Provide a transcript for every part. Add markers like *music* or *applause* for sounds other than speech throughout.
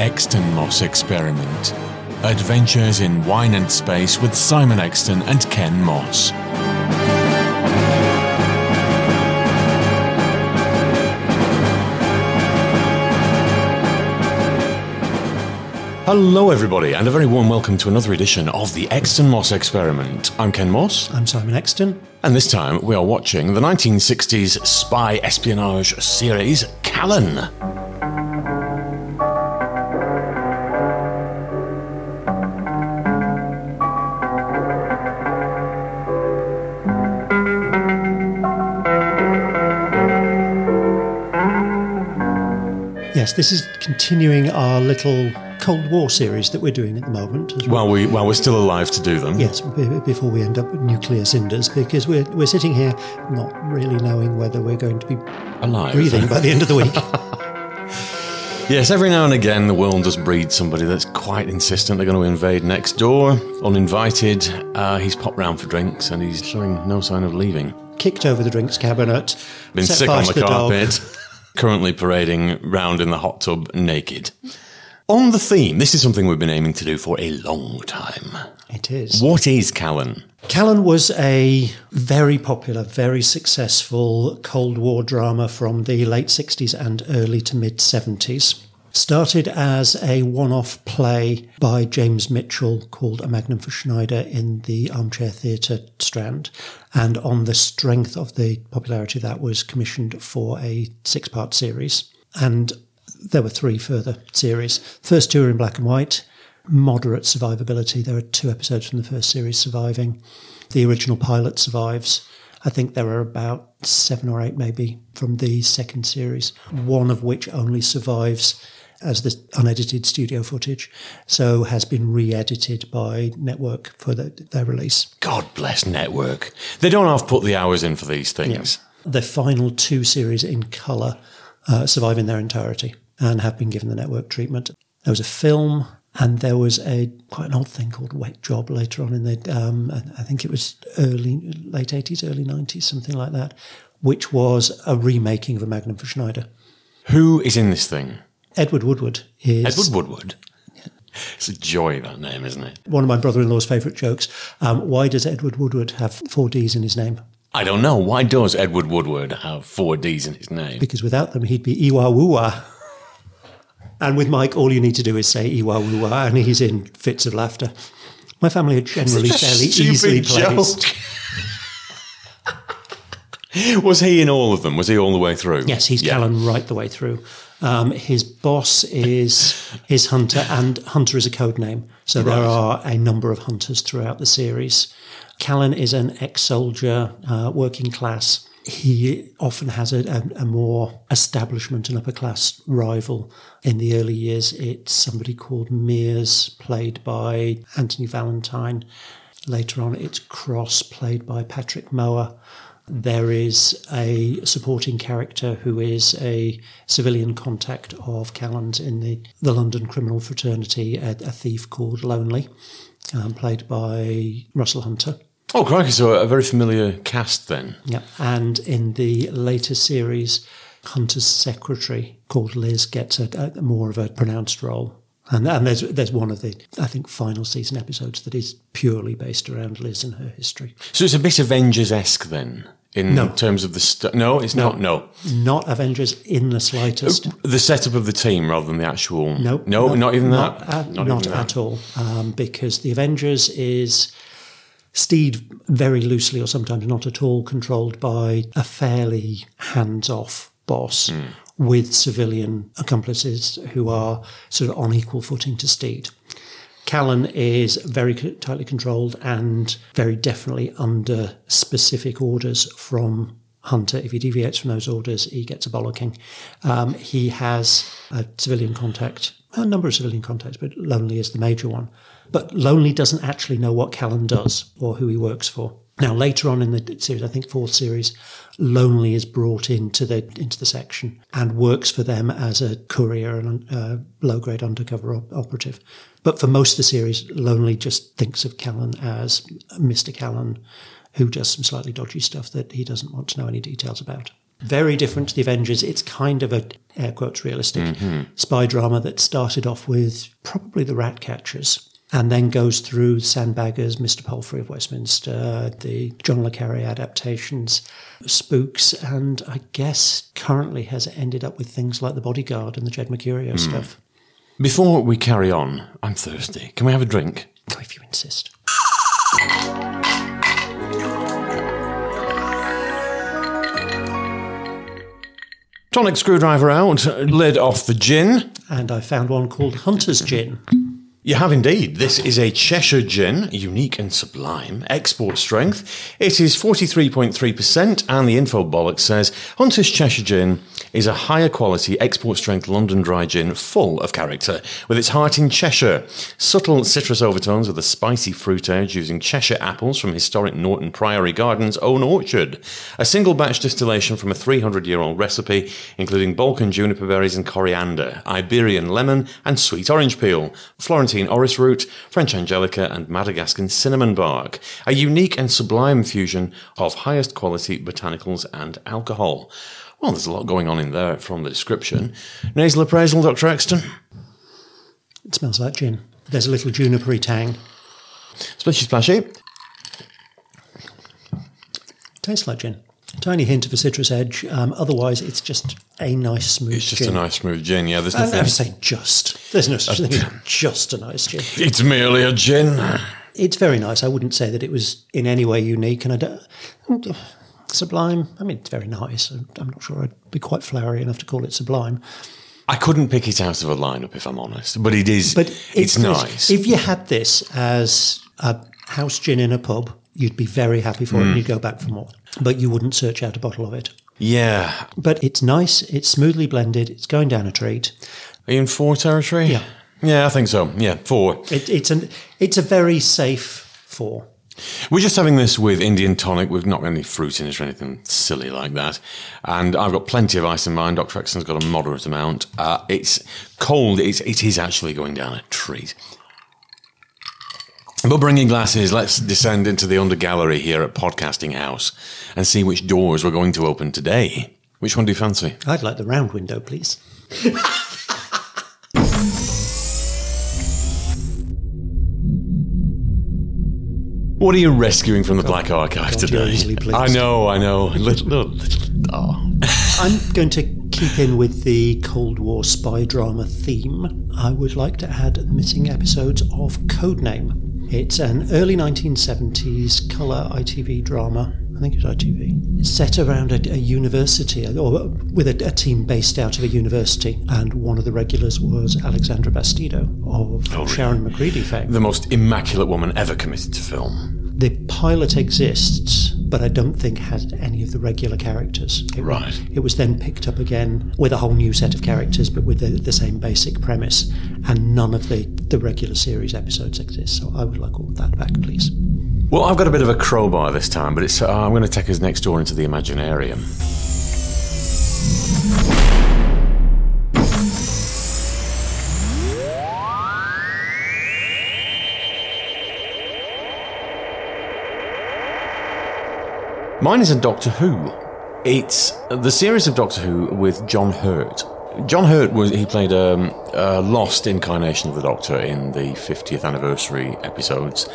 Exton Moss Experiment. Adventures in Wine and Space with Simon Exton and Ken Moss. Hello, everybody, and a very warm welcome to another edition of the Exton Moss Experiment. I'm Ken Moss, I'm Simon Exton. and this time we are watching the 1960s spy espionage series Callan. Yes, this is continuing our little Cold War series that we're doing at the moment. As well. While we while we're still alive to do them, Yes, b- before we end up with nuclear cinders, because we're, we're sitting here not really knowing whether we're going to be alive. breathing by the end of the week. *laughs* *laughs* Yes, every now and again the world does breed somebody that's quite insistent they're going to invade next door, uninvited. Uh, he's popped round for drinks and he's showing no sign of leaving. Kicked over the drinks cabinet, Been sick on to the, dog. *laughs* currently parading round in the hot tub naked. On the theme, this is something we've been aiming to do for a long time. It is. What is Callan? Callan was a very popular, very successful Cold War drama from the late 60s and early to mid 70s. Started as a one off play by James Mitchell called A Magnum for Schneider in the Armchair Theatre Strand. And on the strength of the popularity, that was commissioned for a six part series. And there were three further series. First two are in black and white moderate survivability. There are two episodes from the first series surviving. The original pilot survives. I think there are about seven or eight, maybe, from the second series, one of which only survives as the unedited studio footage, so has been re edited by Network for the, their release. God bless Network. They don't have to put the hours in for these things. The final two series in colour uh, survive in their entirety and have been given the network treatment. There was a film and there was a quite an odd thing called Wet Job later on in the, um, I think it was early, late 80s, early 90s, something like that, which was a remaking of a Magnum for Schneider. Who is in this thing? Edward Woodward is Edward Woodward. It's a joy, that name, isn't it? one of my brother in law's favourite jokes. Um, why does Edward Woodward have four D's in his name? I don't know. Why does Edward Woodward have four D's in his name? because without them he'd be Iwa Wuwa. And with Mike, all you need to do is say Iwa Wuwa, and he's in fits of laughter. My family are generally fairly easily placed. *laughs* was he in all of them? Was he all the way through? Yes, he's Yeah. Callan right the way through. Um, his boss is is Hunter, and Hunter is a code name. So there are a number of hunters throughout the series. Callan is an ex-soldier, uh, working class. He often has a, a, a more establishment and upper class rival. In the early years, it's somebody called Mears, played by Anthony Valentine. Later on, it's Cross, played by Patrick Mower. There is a supporting character who is a civilian contact of Callan's in the, the London criminal fraternity, a, a thief called Lonely, um, played by Russell Hunter. Oh, crikey. So a very familiar cast then. Yeah. And in the later series, Hunter's secretary called Liz gets a, a more of a pronounced role. And, and there's there's one of the I think final season episodes that is purely based around Liz and her history. So it's a bit Avengers esque then, in No. terms of the. St- no, it's not. No. Not Avengers in the slightest. The setup of the team rather than the actual. No, No, not even not that. At, not even at that. all, um, because the Avengers is steed very loosely, or sometimes not at all, controlled by a fairly hands-off boss Hmm. With civilian accomplices who are sort of on equal footing to Steed. Callan is very tightly controlled and very definitely under specific orders from Hunter. If he deviates from those orders, he gets a bollocking. Um, he has a civilian contact, a number of civilian contacts, but Lonely is the major one. But Lonely doesn't actually know what Callan does or who he works for. Now, later on in the series, I think fourth series, Lonely is brought into the into the section and works for them as a courier and a uh, low grade undercover op- operative. But for most of the series, Lonely just thinks of Callan as Mr. Callan, who does some slightly dodgy stuff that he doesn't want to know any details about. very different to the Avengers. It's kind of a air quotes realistic mm-hmm. spy drama that started off with probably the Rat Catchers. And then goes through Sandbaggers, Mr. Palfrey of Westminster, the John le Carre adaptations, Spooks, and I guess currently has ended up with things like The Bodyguard and the Jed Mercurio hmm. stuff. Before we carry on, I'm thirsty. Can we have a drink? If you insist. Tonic screwdriver out, lid off the gin. And I found one called Hunter's Gin. You have indeed. This is a Cheshire gin, unique and sublime, export strength. It is 43.3%, and the info bollock says Hunter's Cheshire gin is a higher quality export strength London dry gin full of character, with its heart in Cheshire. Subtle citrus overtones with a spicy fruit edge using Cheshire apples from historic Norton Priory Gardens' own orchard. A single batch distillation from a 300 year old recipe, including Balkan juniper berries and coriander, Iberian lemon, and sweet orange peel. Orris root, French angelica, and Madagascan cinnamon bark. A unique and sublime fusion of highest quality botanicals and alcohol. Well, there's a lot going on in there from the description. Nasal appraisal, Dr. Exton? It smells like gin. There's a little junipery tang. Splashy, splashy. Tastes like gin. Tiny hint of a citrus edge. Um, otherwise, it's just a nice smooth It's just gin. a nice smooth gin, yeah. There's nothing. I nothing. never say just. There's no such thing as *laughs* just a nice gin. It's merely a gin. It's very nice. I wouldn't say that it was in any way unique, and I don't. Sublime. I mean, it's very nice. I'm I'm not sure I'd be quite flowery enough to call it sublime. I couldn't pick it out of a lineup, if I'm honest. But it is. But it's, it's nice. If you had this as a house gin in a pub, you'd be very happy for it, Hmm. and you'd go back for more. But you wouldn't search out a bottle of it. yeah. But it's nice. It's smoothly blended. It's going down a treat. Are you in four territory? Yeah. Yeah, I think so. Yeah, four. It, it's an. It's a very safe four. We're just having this with Indian tonic. We've not got any fruit in it or anything silly like that. And I've got plenty of ice in mine. Dr. Exton's got a moderate amount. Uh, it's cold. It's, it is actually going down a treat. But bringing glasses, let's descend into the under gallery here at Podcasting House and see which doors we're going to open today. Which one do you fancy? I'd like the round window, please. What are you rescuing from the Black oh, Archive God, today? I know, I know. Little, little, little, oh. I'm going to keep in with the Cold War spy drama theme. I would like to add missing episodes of Codename. It's an early 1970s colour ITV drama. I think it's ITV. It's set around a, a university, or with a, a team based out of a university, and one of the regulars was Alexandra Bastedo of oh, Sharron Macready fame. The most immaculate woman ever committed to film. The pilot exists, but I don't think has any of the regular characters. It, Right. It was then picked up again with a whole new set of characters, but with the, the same basic premise, and none of the, the regular series episodes exist. So I would like all of that back, please. Well, I've got a bit of a crowbar this time, but it's uh, I'm going to take us next door into the Imaginarium. Mine is a Doctor Who. It's the series of Doctor Who with John Hurt. John Hurt was he played um, a lost incarnation of the Doctor in the 50th anniversary episodes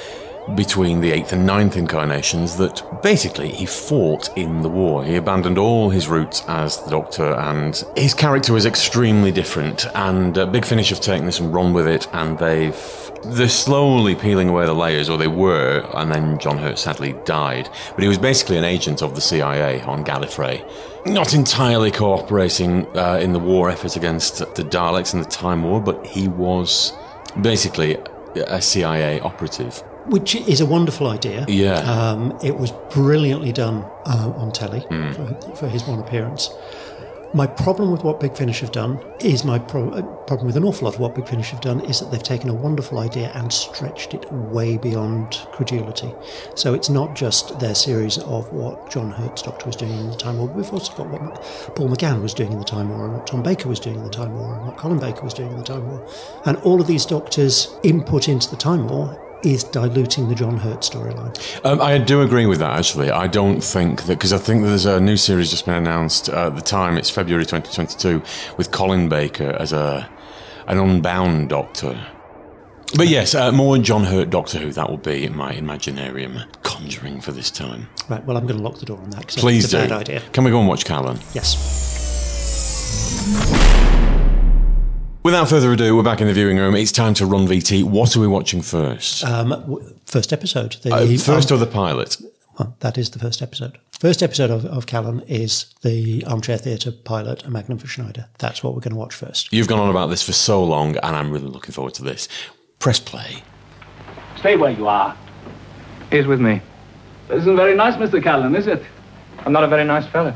between the 8th and 9th incarnations that basically he fought in the war. He abandoned all his roots as the Doctor and his character was extremely different and uh, Big Finish have taken this and run with it and they've they're slowly peeling away the layers, or they were, and then John Hurt sadly died. But he was basically an agent of the CIA on Gallifrey, not entirely cooperating uh, in the war effort against the Daleks in the Time War, but he was basically a CIA operative. Which is a wonderful idea. Yeah. Um, it was brilliantly done uh, on telly for, for his one appearance. My problem with what Big Finish have done is my pro- uh, problem with an awful lot of what Big Finish have done is that they've taken a wonderful idea and stretched it way beyond credulity. So it's not just their series of what John Hurt's Doctor was doing in the Time War. We've also got what Paul McGann was doing in the Time War, and what Tom Baker was doing in the Time War, and what Colin Baker was doing in the Time War. And all of these doctors' input into the Time War is diluting the John Hurt storyline. Um, I do agree with that, actually. I don't think that, because I think there's a new series just been announced at the time, it's February 2022, with Colin Baker as a an unbound doctor. But yes, uh, more John Hurt Doctor Who, that will be in my Imaginarium conjuring for this time. Right, well, I'm going to lock the door on that because Please it's a do. bad idea. Can we go and watch Callan? Yes. Without further ado, we're back in the viewing room. It's time to run VT. What are we watching first? Um, w- first episode. The, Uh, first um, or the pilot? well, that is the first episode. First episode of, of Callan is the Armchair Theatre pilot, A Magnum for Schneider. That's what we're going to watch first. You've gone on about this for so long, and I'm really looking forward to this. Press play. Stay where you are. He's with me. This Isn't very nice, Mr. Callan, is it? I'm not a very nice fellow.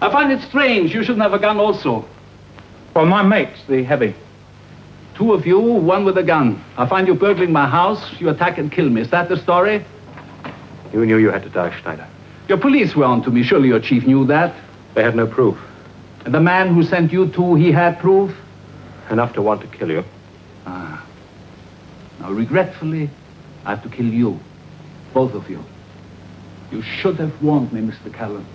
I find it strange you shouldn't have a gun also. Well, my mate's the heavy. Two of you, one with a gun. I find you burgling my house, you attack and kill me. Is that the story? You knew you had to die, Schneider. Your police were on to me. Surely your chief knew that. They had no proof. And the man who sent you two, he had proof? Enough to want to kill you. Ah. Now, regretfully, I have to kill you. Both of you. You should have warned me, Mr. Callan.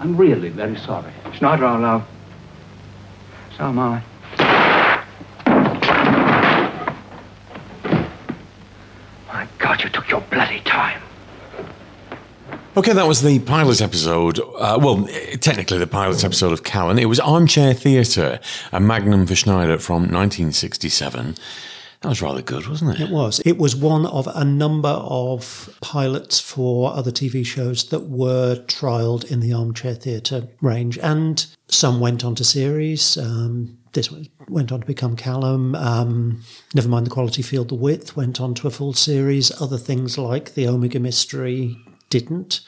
I'm really very sorry. Schneider, our love. So am I. My God, you took your bloody time. Okay, that was the pilot episode. Uh, well, technically the pilot episode of Callan. It was Armchair Theatre, a magnum for Schneider from 1967. That was rather good, wasn't it? It was. It was one of a number of pilots for other TV shows that were trialled in the Armchair Theatre range, and some went on to series. Um, this went on to become Callan. Um, never mind the quality field, the width went on to a full series. Other things like the Omega Mystery didn't.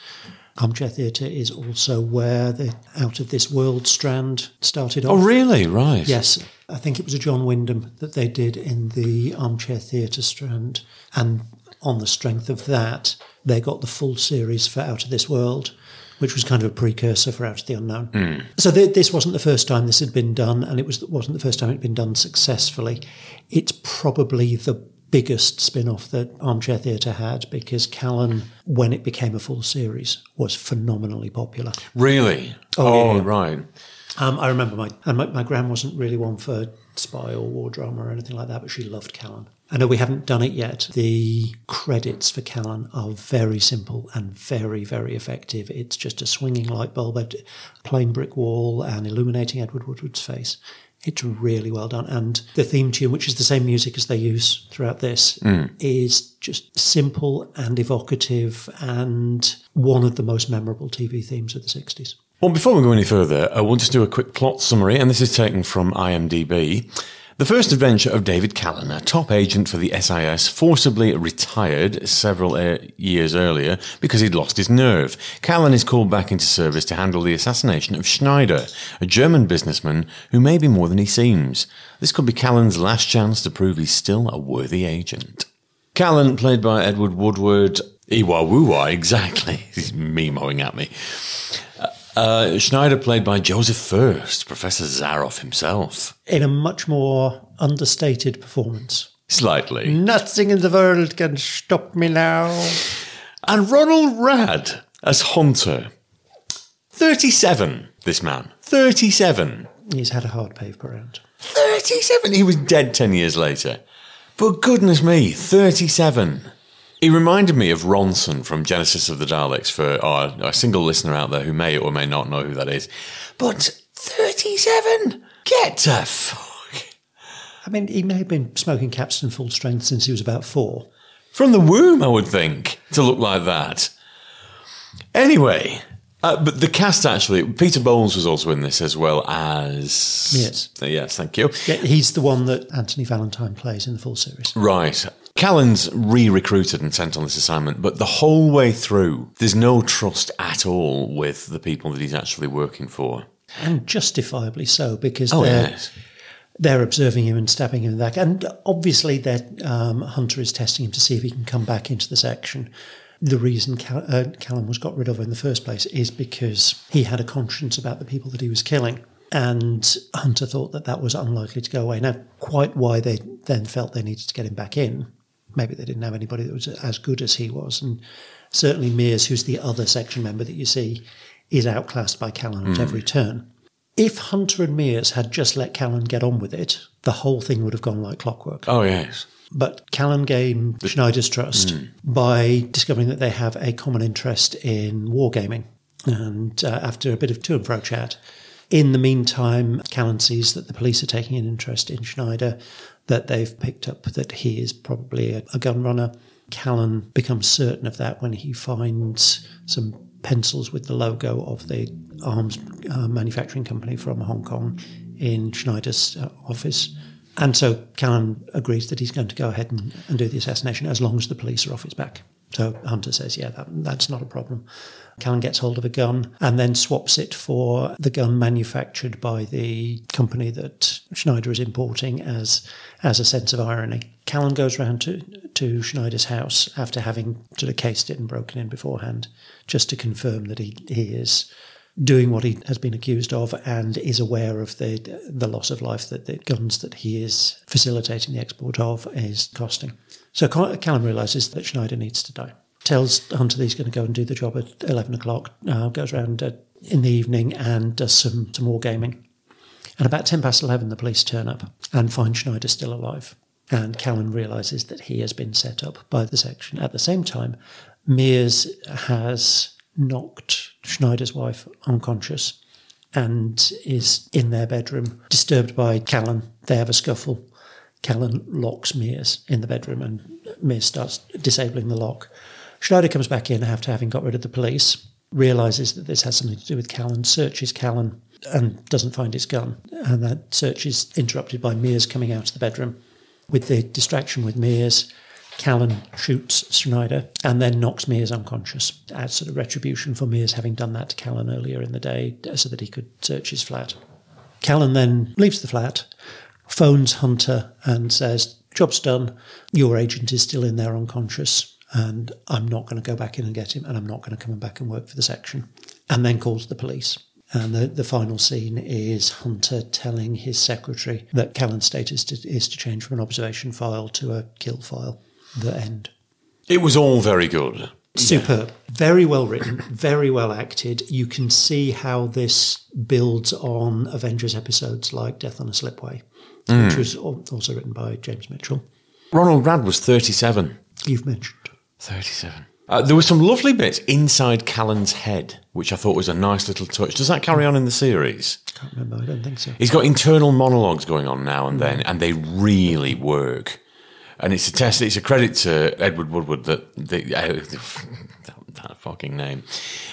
Armchair Theatre is also where the Out of This World strand started off. Oh, really? Right. Yes, I think it was a John Wyndham that they did in the Armchair Theatre Strand. And on the strength of that, they got the full series for Out of This World, which was kind of a precursor for Out of the Unknown. So th- this wasn't the first time this had been done, and it was, wasn't the first time it had been done successfully. It's probably the biggest spin off that Armchair Theatre had because Callan, when it became a full series, was phenomenally popular. Really? Oh, yeah. right. Um, I remember my and my, my gran wasn't really one for spy or war drama or anything like that, but she loved Callan. I know we haven't done it yet. The credits for Callan are very simple and very, very effective. It's just a swinging light bulb, a plain brick wall, and illuminating Edward Woodward's face. It's really well done. And the theme tune, which is the same music as they use throughout this, mm. is just simple and evocative and one of the most memorable TV themes of the 60s. Well, before we go any further, I we'll just do a quick plot summary, and this is taken from IMDb. The first adventure of David Callan, a top agent for the SIS, forcibly retired several uh, years earlier because he'd lost his nerve. Callan is called back into service to handle the assassination of Schneider, a German businessman who may be more than he seems. This could be Callan's last chance to prove he's still a worthy agent. Callan, played by Edward Woodward, Iwa Wuwa, exactly. *laughs* He's memoing at me. Uh, Schneider, played by Joseph Furst, Professor Zaroff himself. in a much more understated performance. Slightly. Nothing in the world can stop me now. And Ronald Radd as Hunter. 37, this man. 37. He's had a hard paved around. 37. He was dead 10 years later. But goodness me, 37. He reminded me of Ronson from Genesis of the Daleks for our, a single listener out there who may or may not know who that is. But 37? Get to fuck. I mean, he may have been smoking Capstan full strength since he was about four. From the womb, I would think, to look like that. Anyway, uh, but the cast actually, Peter Bowles was also in this as well as. Yes. Uh, yes, thank you. Yeah, he's the one that Anthony Valentine plays in the full series. Right. Callan's re recruited and sent on this assignment, but the whole way through, there's no trust at all with the people that he's actually working for. And justifiably so, because Oh, they're, yes. they're observing him and stabbing him in the back. And obviously, that um, Hunter is testing him to see if he can come back into the section. The reason Cal- uh, Callan was got rid of in the first place is because he had a conscience about the people that he was killing. And Hunter thought that that was unlikely to go away. Now, quite why they then felt they needed to get him back in maybe they didn't have anybody that was as good as he was. And certainly Mears, who's the other section member that you see, is outclassed by Callan at every turn. If Hunter and Mears had just let Callan get on with it, the whole thing would have gone like clockwork. Oh, yes. But Callan gained Schneider's trust by discovering that they have a common interest in wargaming. And uh, after a bit of to and fro chat, in the meantime, Callan sees that the police are taking an interest in Schneider, that they've picked up that he is probably a, a gun runner. Callan becomes certain of that when he finds some pencils with the logo of the arms uh, manufacturing company from Hong Kong in Schneider's uh, office. And so Callan agrees that he's going to go ahead and, and do the assassination as long as the police are off his back. So Hunter says, yeah, that, that's not a problem. Callan gets hold of a gun and then swaps it for the gun manufactured by the company that Schneider is importing as, as a sense of irony. Callan goes round to, to Schneider's house after having sort of cased it and broken in beforehand, just to confirm that he, he is doing what he has been accused of and is aware of the the loss of life that the guns that he is facilitating the export of is costing. So Callan realizes that Schneider needs to die. Tells Hunter that he's going to go and do the job at 11 o'clock, uh, goes around uh, in the evening and does some, some more gaming. And about 10 past 11, the police turn up and find Schneider still alive. And Callan realizes that he has been set up by the section. At the same time, Mears has knocked Schneider's wife unconscious and is in their bedroom, disturbed by Callan. They have a scuffle. Callan locks Mears in the bedroom and Mears starts disabling the lock. Schneider comes back in after having got rid of the police, realizes that this has something to do with Callan, searches Callan and doesn't find his gun. And that search is interrupted by Mears coming out of the bedroom. With the distraction with Mears, Callan shoots Schneider and then knocks Mears unconscious as sort of retribution for Mears having done that to Callan earlier in the day uh, so that he could search his flat. Callan then leaves the flat, phones Hunter and says, Job's done. Your agent is still in there unconscious and I'm not going to go back in and get him and I'm not going to come back and work for the section. And then calls the police. And the, the final scene is Hunter telling his secretary that Callan's status to, is to change from an observation file to a kill file. The end. It was all very good. Superb. Very well written, very well acted. You can see how this builds on Avengers episodes like Death on a Slipway, which hmm. was also written by James Mitchell. Ronald Radd was 37. You've mentioned. 37. Uh, there were some lovely bits inside Callan's head, which I thought was a nice little touch. Does that carry on in the series? I can't remember, I don't think so. He's got internal monologues going on now and then, and they really work. And it's a test. It's a credit to Edward Woodward that the uh, that, *laughs* that fucking name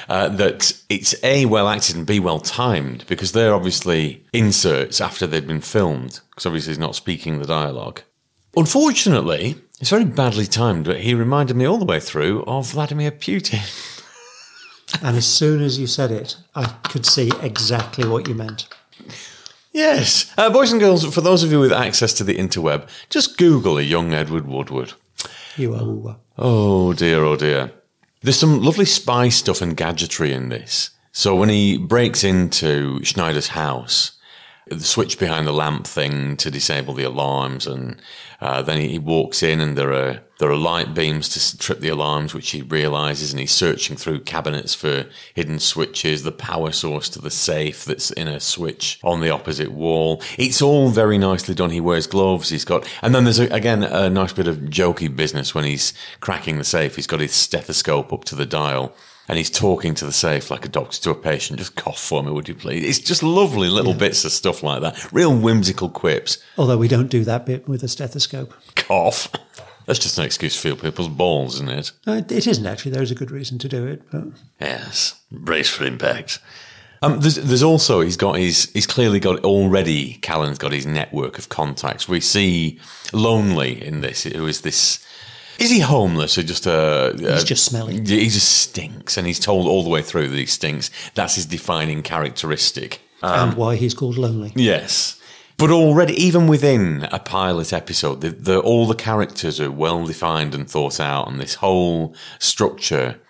uh, that it's a well acted and b well timed because they're obviously inserts after they've been filmed because obviously he's not speaking the dialogue. Unfortunately, it's very badly timed, but he reminded me all the way through of Vladimir Putin. *laughs* And as soon as you said it, I could see exactly what you meant. Yes. Uh, boys and girls, for those of you with access to the interweb, just Google a young Edward Woodward. You are. Oh dear, oh dear. There's some lovely spy stuff and gadgetry in this. So when he breaks into Schneider's house, the switch behind the lamp thing to disable the alarms, and uh, then he walks in, and there are there are light beams to trip the alarms, which he realizes, and he's searching through cabinets for hidden switches, the power source to the safe that's in a switch on the opposite wall. It's all very nicely done. He wears gloves. He's got, and then there's a, again a nice bit of jokey business when he's cracking the safe. He's got his stethoscope up to the dial and he's talking to the safe like a doctor to a patient. Just cough for me, would you please? It's just lovely little bits of stuff like that. Real whimsical quips. Although we don't do that bit with a stethoscope. Cough. That's just an excuse to feel people's balls, isn't it? Uh, it isn't actually. There is a good reason to do it. But Yes. Brace for impact. Um, there's, there's also he's got his he's clearly got already Callan's got his network of contacts. We see Lonely in this, who is this. Is he homeless or just a? He's just smelly. He just stinks, and he's told all the way through that he stinks. That's his defining characteristic. and why he's called Lonely. Yes. But already, even within a pilot episode, the, the, all the characters are well defined and thought out, and this whole structure,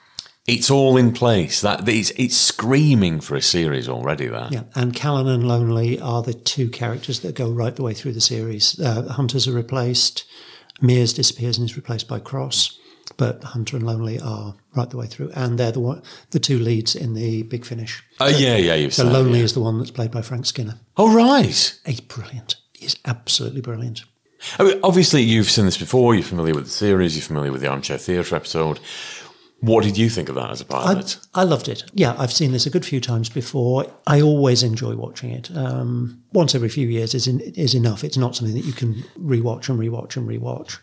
it's all in place. That it's, it's screaming for a series already. That Yeah, and Callan and Lonely are the two characters that go right the way through the series. Uh, Hunters are replaced. Mears disappears and is replaced by Cross, but Hunter and Lonely are right the way through, and they're the one, the two leads in the Big Finish. Oh, yeah, yeah, you've So said. Lonely yeah. is the one that's played by Frank Skinner. Oh, right. He's brilliant. He's absolutely brilliant. I mean, obviously, you've seen this before. You're familiar with the series. You're familiar with the Armchair Theatre episode. What did you think of that as a pilot? I loved it. Yeah, I've seen this a good few times before. I always enjoy watching it. Um, once every few years is in, is enough. It's not something that you can rewatch and rewatch and rewatch.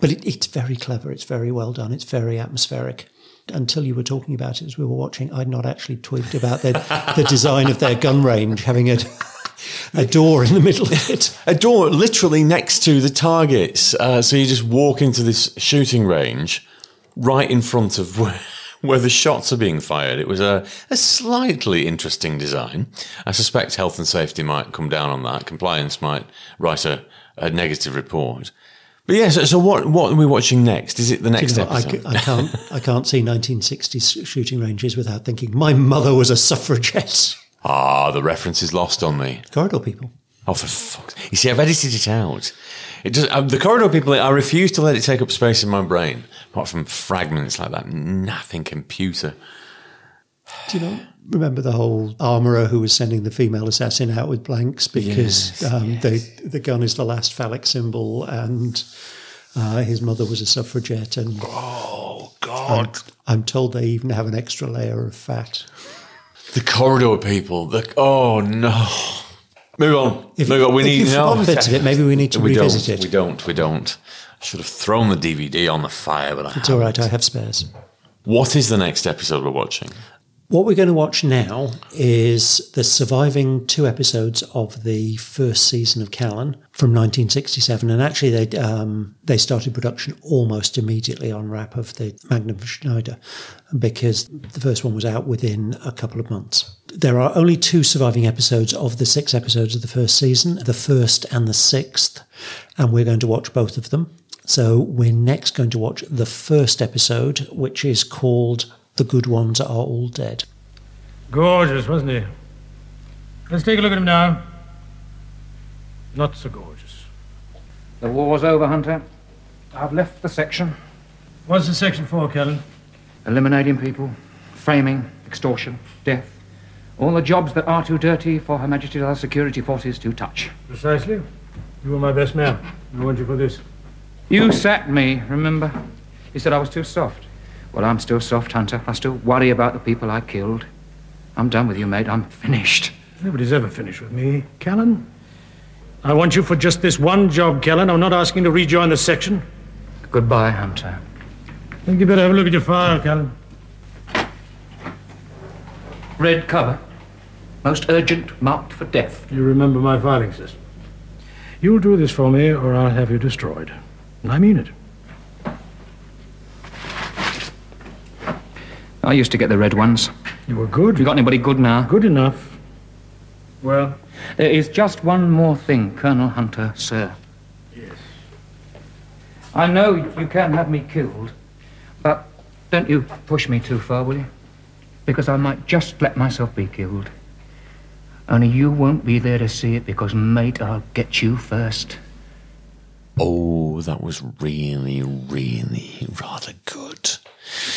But it, it's very clever. It's very well done. It's very atmospheric. Until you were talking about it as we were watching, I'd not actually twigged about the, *laughs* the design of their gun range, having a, a door in the middle of it. a door literally next to the targets. Uh, so you just walk into this shooting range right in front of where, *laughs* where the shots are being fired. It was a, a slightly interesting design. I suspect health and safety might come down on that. Compliance might write a, a negative report. But yes, so, so what what are we watching next? Is it the next You know, I, episode? c- I can't I can't see 1960s shooting ranges without thinking my mother was a suffragette. ah, the reference is lost on me. Corridor people. Oh, for fuck's You see, I've edited it out. It does, um, the corridor people, I refuse to let it take up space in my brain, apart from fragments like that nothing computer. Do you know? Remember the whole armourer who was sending the female assassin out with blanks because Yes, um, The, the gun is the last phallic symbol and uh, his mother was a suffragette. And Oh, God. I'm told they even have an extra layer of fat. The corridor people. The, oh, no. Move on. If, Move on. We need you've no. bits of it, maybe we need to we revisit don't. it. We don't. We don't. I should have thrown the DVD on the fire, but I It's all right, I have spares. What is the next episode we're watching? What we're going to watch now is the surviving two episodes of the first season of Callan from 1967, and actually they um, they started production almost immediately on wrap of the Magnum Schneider because the first one was out within a couple of months. There are only two surviving episodes of the six episodes of the first season, the first and the sixth, and we're going to watch both of them. So we're next going to watch the first episode, which is called The Good Ones Are All Dead. Gorgeous, wasn't he? Let's take a look at him now. Not so gorgeous. The war's over, Hunter. I've left the section. What's the section for, Callan? Eliminating people, framing, extortion, death. All the jobs that are too dirty for Her Majesty's other security forces to touch. Precisely. You were my best man. I want you for this. You sacked me, remember? You said I was too soft. Well, I'm still soft, Hunter. I still worry about the people I killed. I'm done with you, mate. I'm finished. Nobody's ever finished with me, Callan. I want you for just this one job, Callan. I'm not asking to rejoin the section. Goodbye, Hunter. I think you better have a look at your file, Callan. Red cover. Most urgent, marked for death. You remember my filing system. You'll do this for me, or I'll have you destroyed. And I mean it. I used to get the red ones. You were good. You got anybody good now? Good enough. Well, There is just one more thing, Colonel Hunter, sir. Yes. I know you can have me killed, but don't you push me too far, will you? Because I might just let myself be killed. Only you won't be there to see it because, mate, I'll get you first. Oh, that was really, really rather good.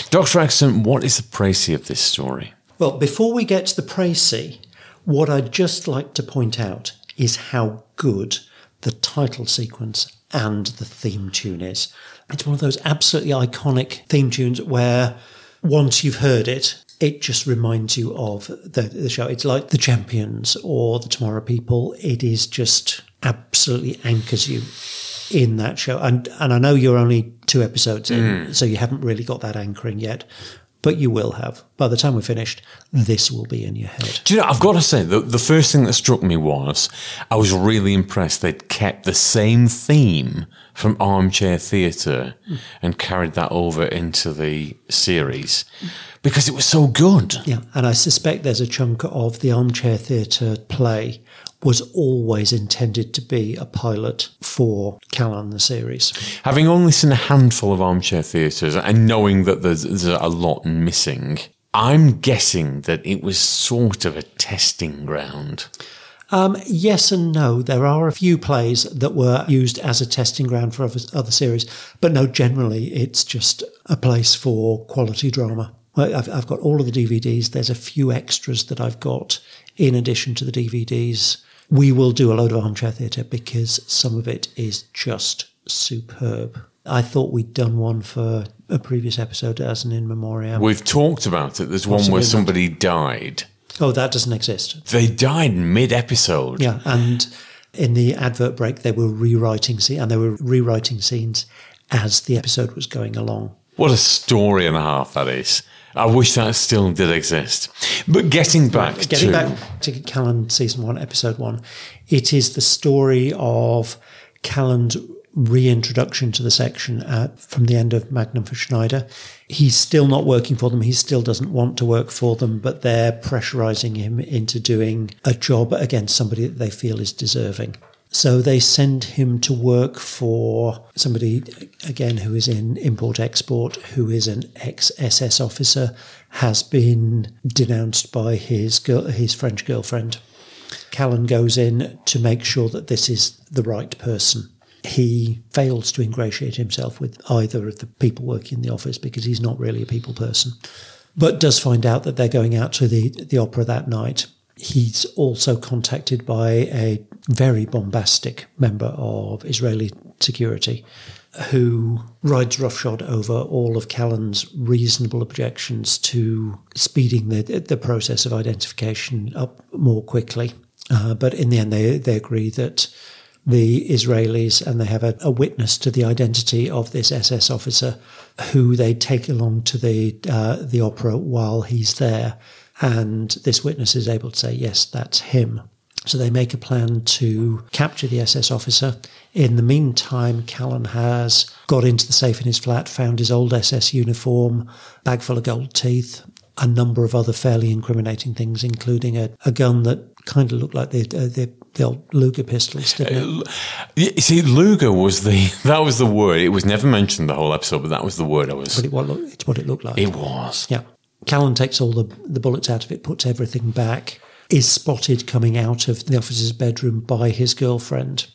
Dr. Exton, what is the précis of this story? Well, before we get to the précis, what I'd just like to point out is how good the title sequence and the theme tune is. It's one of those absolutely iconic theme tunes where once you've heard it, it just reminds you of the, the show. It's like The Champions or The Tomorrow People. It is just absolutely anchors you in that show. And and I know you're only two episodes in, hmm. so you haven't really got that anchoring yet, but you will have. By the time we're finished, this will be in your head. Do you know, I've got to say, the, the first thing that struck me was I was really impressed they'd kept the same theme from Armchair Theatre hmm. and carried that over into the series because it was so good. Yeah, and I suspect there's a chunk of the armchair theatre play was always intended to be a pilot for Callan the series. Having only seen a handful of armchair theatres and knowing that there's, there's a lot missing, I'm guessing that it was sort of a testing ground. Um, yes and no. There are a few plays that were used as a testing ground for other, other series, but no, generally it's just a place for quality drama. Well, I've, I've got all of the DVDs. There's a few extras that I've got in addition to the DVDs. We will do a load of armchair theatre because some of it is just superb. I thought we'd done one for a previous episode as an in memoriam. We've talked about it. There's one where somebody died. oh, that doesn't exist. They died mid episode. Yeah, and in the advert break, they were rewriting scene, and they were rewriting scenes as the episode was going along. What a story and a half that is. I wish that still did exist. But getting back Getting to back to Callan season one, episode one, it is the story of Callan's reintroduction to the section uh, from the end of Magnum for Schneider. He's still not working for them. He still doesn't want to work for them, but they're pressurizing him into doing a job against somebody that they feel is deserving. So they send him to work for somebody, again, who is in import export, who is an ex SS officer, has been denounced by his girl, his French girlfriend. Callan goes in to make sure that this is the right person. He fails to ingratiate himself with either of the people working in the office because he's not really a people person, but does find out that they're going out to the, the opera that night. He's also contacted by a very bombastic member of Israeli security who rides roughshod over all of Callan's reasonable objections to speeding the, the process of identification up more quickly. Uh, but in the end, they, they agree that the Israelis and they have a, a witness to the identity of this SS officer who they take along to the uh, the opera while he's there, and this witness is able to say yes, that's him. So they make a plan to capture the SS officer. In the meantime, Callan has got into the safe in his flat, found his old SS uniform, bag full of gold teeth, a number of other fairly incriminating things, including a, a gun that kind of looked like the, uh, the the old Luger pistols, didn't it? You see, Luger was the *laughs* that was the word. It was never mentioned the whole episode, but that was the word I was. But it, what, it's what it looked like. It was. Yeah. Callan takes all the, the bullets out of it, puts everything back, is spotted coming out of the officer's bedroom by his girlfriend.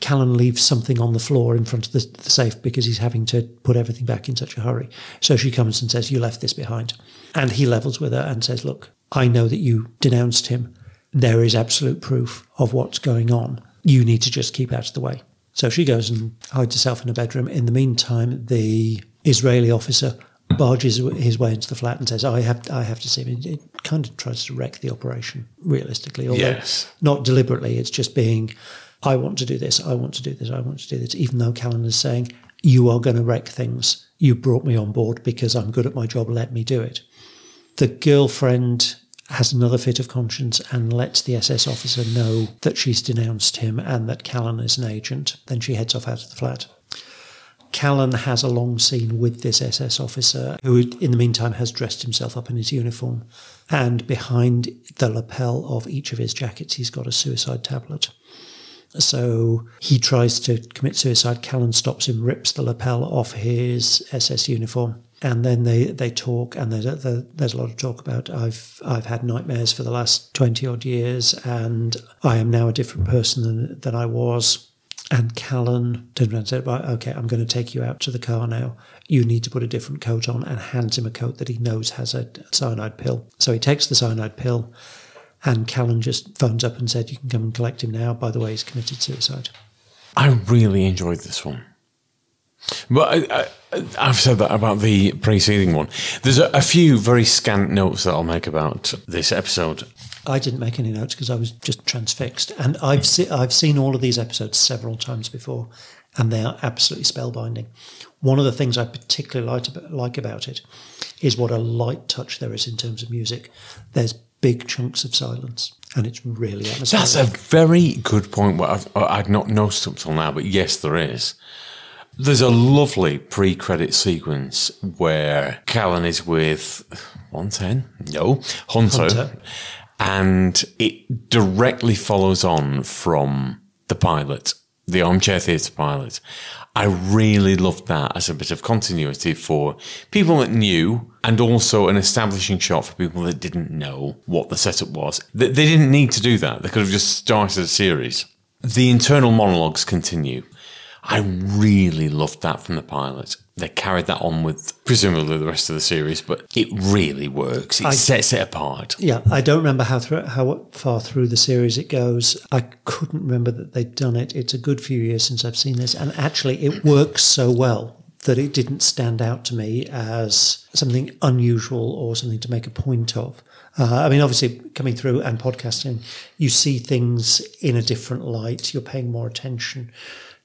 Callan leaves something on the floor in front of the, the safe because he's having to put everything back in such a hurry. So she comes and says, You left this behind. And he levels with her and says, Look, I know that you denounced him. There is absolute proof of what's going on. You need to just keep out of the way. So she goes and hides herself in a bedroom. In the meantime, the Israeli officer barges his way into the flat and says, "I have, I have to see him." It, it kind of tries to wreck the operation, realistically. Although Yes. not deliberately. It's just being, "I want to do this. I want to do this. I want to do this." Even though Callan is saying, "You are going to wreck things. You brought me on board because I'm good at my job. Let me do it." The girlfriend has another fit of conscience and lets the SS officer know that she's denounced him and that Callan is an agent. Then she heads off out of the flat. Callan has a long scene with this SS officer, who in the meantime has dressed himself up in his uniform. And behind the lapel of each of his jackets, he's got a suicide tablet. So he tries to commit suicide. Callan stops him, rips the lapel off his SS uniform. And then they, they talk, and there's a, there's a lot of talk about I've I've had nightmares for the last twenty odd years, and I am now a different person than than I was. And Callan turned around and said, Right, okay, I'm going to take you out to the car now. You need to put a different coat on, and hands him a coat that he knows has a cyanide pill. So he takes the cyanide pill, and Callan just phones up and said, You can come and collect him now. By the way, he's committed suicide. I really enjoyed this one. But I, I've said that about the preceding one. There's a, a few very scant notes that I'll make about this episode. I didn't make any notes because I was just transfixed. And I've, se- I've seen all of these episodes several times before, and they are absolutely spellbinding. One of the things I particularly like about, like about it is what a light touch there is in terms of music. There's big chunks of silence, and it's really atmospheric. That's a very good point. What I've, I'd not noticed up till now, but yes, there is. There's a lovely pre-credit sequence where Callan is with 110, no, Hunter, Hunter. And it directly follows on from the pilot. the armchair theatre pilot. I really loved that as a bit of continuity for people that knew and also an establishing shot for people that didn't know what the setup was. They, they didn't need to do that. They could have just started a series. The internal monologues continue. I really loved that from the pilot. They carried that on with presumably the rest of the series, but it really works. It I- sets it apart. Yeah, I don't remember how how far through the series it goes. I couldn't remember that they'd done it. It's a good few years since I've seen this, and actually, it works so well that it didn't stand out to me as something unusual or something to make a point of. Uh, I mean, obviously, coming through and podcasting, you see things in a different light. You're paying more attention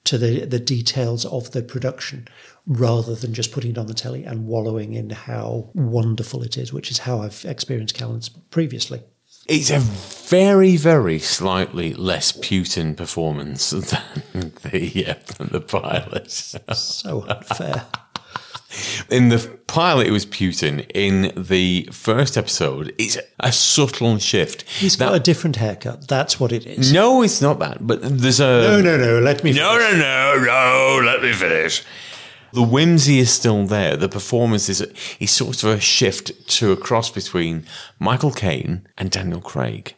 to the, the details of the production rather than just putting it on the telly and wallowing in how wonderful it is, which is how I've experienced Callan's previously. It's a very, very slightly less Putin performance *laughs* than the, uh, the pilot. So unfair. In the pilot, it was Putin. In the first episode, it's a subtle shift. He's got a different haircut. That's what it is. No, it's not that. But there's a No, no, no. Let me. No, no, no, no. Let me finish. The whimsy is still there. The performance is, is sort of a shift to a cross between Michael Caine and Daniel Craig.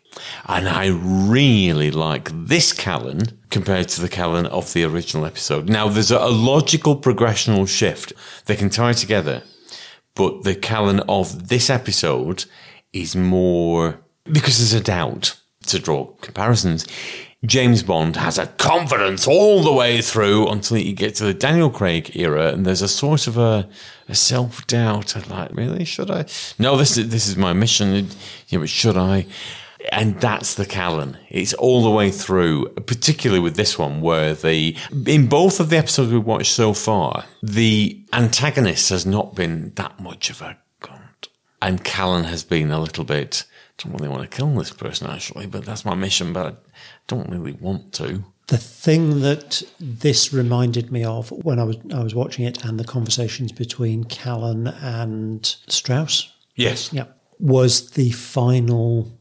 And I really like this Callan compared to the Callan of the original episode. Now, there's a, logical progressional shift. They can tie together. But the Callan of this episode is more because there's a doubt to draw comparisons. James Bond has a confidence all the way through until you get to the Daniel Craig era, and there's a sort of a, a self doubt. Like, really, should I? No, this is this is my mission. Yeah, but should I? And that's the Callan. It's all the way through, particularly with this one, where the in both of the episodes we've watched so far, the antagonist has not been that much of a cunt, and Callan has been a little bit. Don't really want to kill this person actually, but that's my mission. But I don't really want to. The thing that this reminded me of when I was I was watching it and the conversations between Callan and Strauss, Yes. yeah, was the final.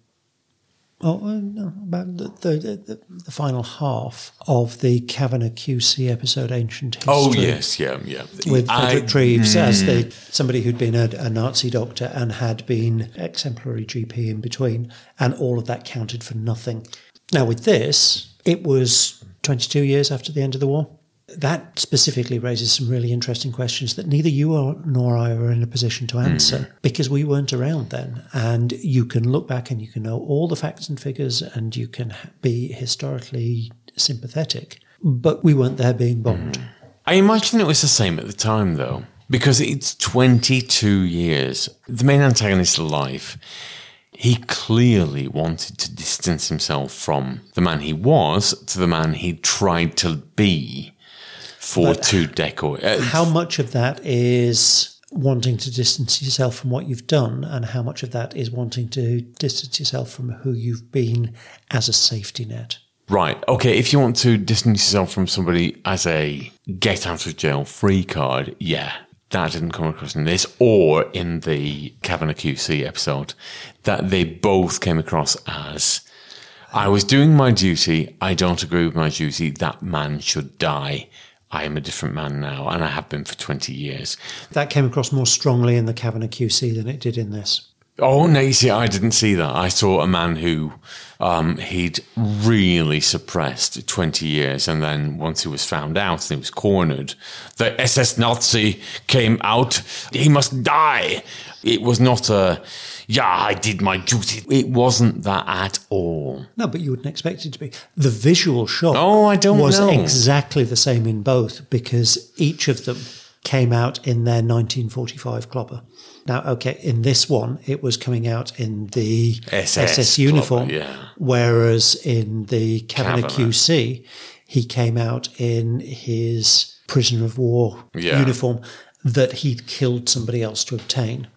Oh, no, about the, the, the, the final half of the Kavanagh QC episode, Ancient oh, History. Oh yes, yeah, yeah. with Frederick Treves as the hmm. somebody who'd been a, a Nazi doctor and had been exemplary GP in between, and all of that counted for nothing. Now with this, it was 22 years after the end of the war. That specifically raises some really interesting questions that neither you or, nor I are in a position to answer hmm. because we weren't around then. And you can look back and you can know all the facts and figures and you can be historically sympathetic, but we weren't there being bombed. Hmm. I imagine it was the same at the time, though, because it's 22 years. The main antagonist alive. He clearly wanted to distance himself from the man he was to the man he tried to be for two decades. Uh, how much of that is wanting to distance yourself from what you've done, and how much of that is wanting to distance yourself from who you've been as a safety net? Right. Okay. If you want to distance yourself from somebody as a get out of jail free card, yeah, that didn't come across in this or in the Kavanagh QC episode. That they both came across as I was doing my duty. I don't agree with my duty. That man should die. I am a different man now, and I have been for 20 years. That came across more strongly in the Kavanagh QC than it did in this. Oh no! You see, I didn't see that. I saw a man who um, he'd really suppressed twenty years, and then once he was found out and he was cornered, the SS Nazi came out. He must die. It was not a yeah, I did my duty. It wasn't that at all. No, but you wouldn't expect it to be. The visual shock Oh, I don't was know. exactly the same in both because each of them came out in their 1945 clobber. Now, okay, in this one, it was coming out in the SS SS, uniform, clobber, yeah. whereas in the Kavanagh Kavanagh. QC, he came out in his prisoner of war Yeah. uniform that he'd killed somebody else to obtain.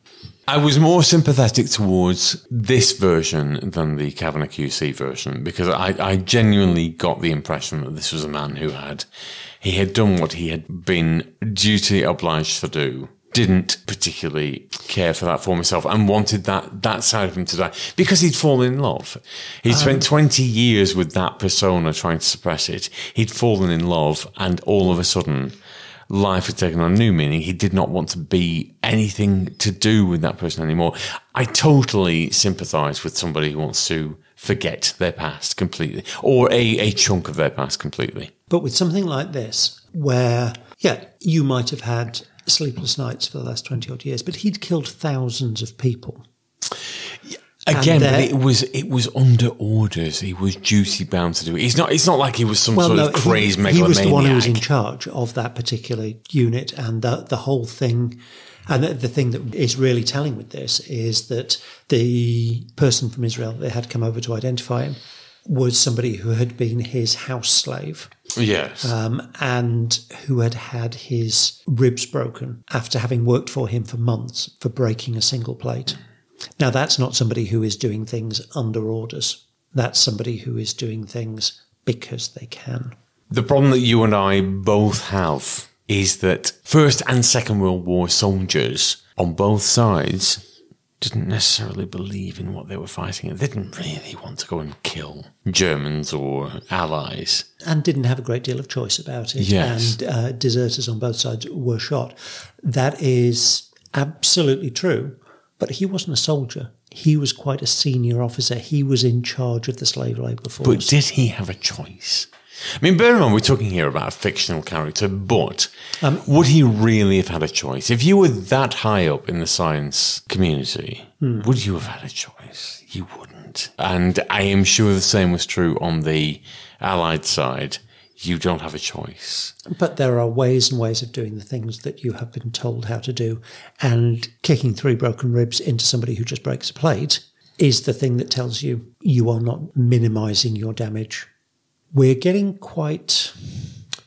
I was more sympathetic towards this version than the Kavanagh QC version because I, I genuinely got the impression that this was a man who had he had done what he had been duty obliged to do didn't particularly care for that for himself and wanted that that side of him to die because he'd fallen in love. He'd um, spent 20 years with that persona trying to suppress it. He'd fallen in love and all of a sudden life had taken on a new meaning. He did not want to be anything to do with that person anymore. I totally sympathize with somebody who wants to forget their past completely or a, a chunk of their past completely. But with something like this, where, yeah, you might have had sleepless nights for the last 20 odd years, but he'd killed thousands of people. Again, but there- it was it was under orders. He was duty bound to do it. He's not. It's not like he was some sort of he- crazed he, megalomaniac. was the one who was in charge of that particular unit, and the the whole thing. And the, the thing that is really telling with this is that the person from Israel that had come over to identify him was somebody who had been his house slave yes. um, and who had had his ribs broken after having worked for him for months for breaking a single plate. Now, that's not somebody who is doing things under orders. That's somebody who is doing things because they can. The problem that you and I both have is that First and Second World War soldiers on both sides didn't necessarily believe in what they were fighting. They didn't really want to go and kill Germans or allies. and didn't have a great deal of choice about it. Yes. And uh, deserters on both sides were shot. That is absolutely true. But he wasn't a soldier. He was quite a senior officer. He was in charge of the slave labour force. But did he have a choice? I mean, bear in mind, we're talking here about a fictional character, but um, would he really have had a choice? If you were that high up in the science community, hmm. would you have had a choice? You wouldn't. And I am sure the same was true on the Allied side. You don't have a choice. But there are ways and ways of doing the things that you have been told how to do. And kicking three broken ribs into somebody who just breaks a plate is the thing that tells you you are not minimizing your damage. We're getting quite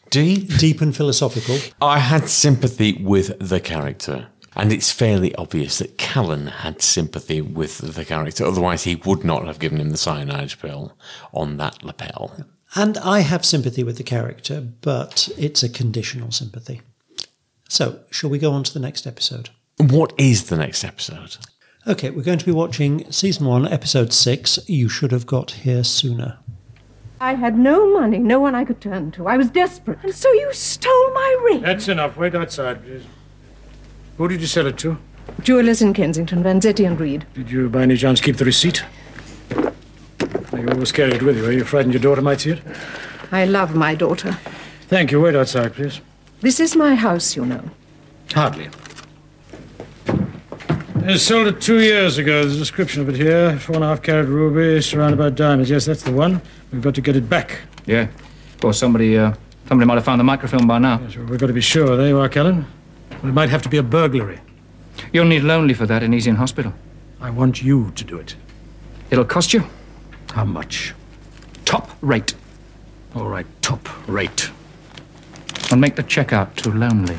Deep. deep and philosophical. I had sympathy with the character. And it's fairly obvious that Callan had sympathy with the character. Otherwise, he would not have given him the cyanide pill on that lapel. And I have sympathy with the character, but it's a conditional sympathy. So, shall we go on to the next episode? What is the next episode? Okay, we're going to be watching season one, episode six. You should have got here sooner. I had no money, no one I could turn to. I was desperate. And so you stole my ring. That's enough. Wait outside, please. Who did you sell it to? Jewelers in Kensington, Vanzetti and Reed. Did you, by any chance, keep the receipt? You always carry it with you. Are you frightened your daughter might see it? I love my daughter. Thank you. Wait outside, please. This is my house, you know. Hardly. I sold it two years ago. There's a description of it here. Four and a half carat ruby surrounded by diamonds. Yes, that's the one. We've got to get it back. Yeah. Of course, somebody, uh, somebody might have found the microfilm by now. Yes, well, we've got to be sure. There you are, Callan. Well, it might have to be a burglary. You'll need Lonely for that, and he's in hospital. I want you to do it. It'll cost you How much? top rate. All right, top rate. And make the check out to Lonely.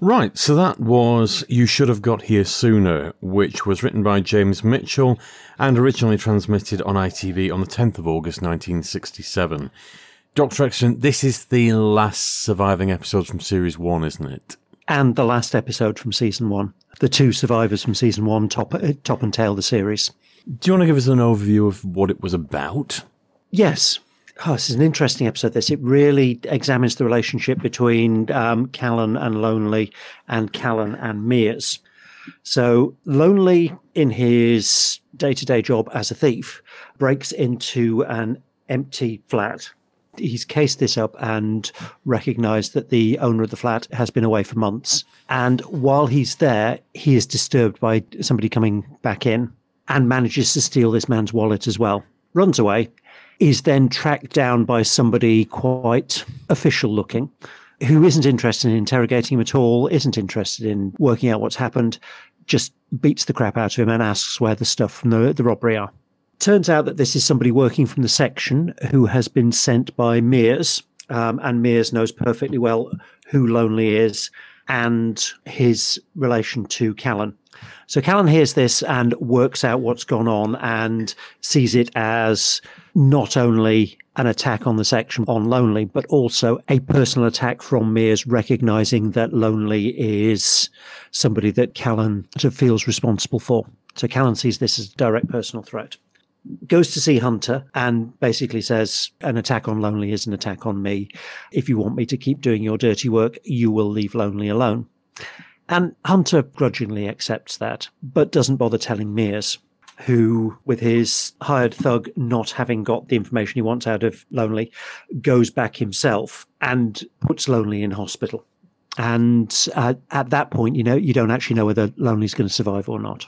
Right, so that was You Should Have Got Here Sooner, which was written by James Mitchell and originally transmitted on ITV on the 10th of August 1967. Dr. Exton, this is the last surviving episode from Series 1, isn't it? And the last episode from season one. The two survivors from season one top, uh, top and tail the series. Do you want to give us an overview of what it was about? Yes. Oh, this is an interesting episode. This it really examines the relationship between um, Callan and Lonely, and Callan and Mears. So Lonely, in his day-to-day job as a thief, breaks into an empty flat. He's cased this up and recognised that the owner of the flat has been away for months. And while he's there, he is disturbed by somebody coming back in and manages to steal this man's wallet as well. Runs away, is then tracked down by somebody quite official looking who isn't interested in interrogating him at all, isn't interested in working out what's happened, just beats the crap out of him and asks where the stuff from the, the robbery are. Turns out that this is somebody working from the section who has been sent by Mears, um, and Mears knows perfectly well who Lonely is and his relation to Callan. So Callan hears this and works out what's gone on and sees it as not only an attack on the section on Lonely, but also a personal attack from Mears, recognizing that Lonely is somebody that Callan sort of feels responsible for. So Callan sees this as a direct personal threat. Goes to see Hunter and basically says, An attack on Lonely is an attack on me. If you want me to keep doing your dirty work, you will leave Lonely alone. And Hunter grudgingly accepts that, but doesn't bother telling Mears who, with his hired thug not having got the information he wants out of Lonely, goes back himself and puts Lonely in hospital. And uh, at that point, you know, you don't actually know whether Lonely's going to survive or not.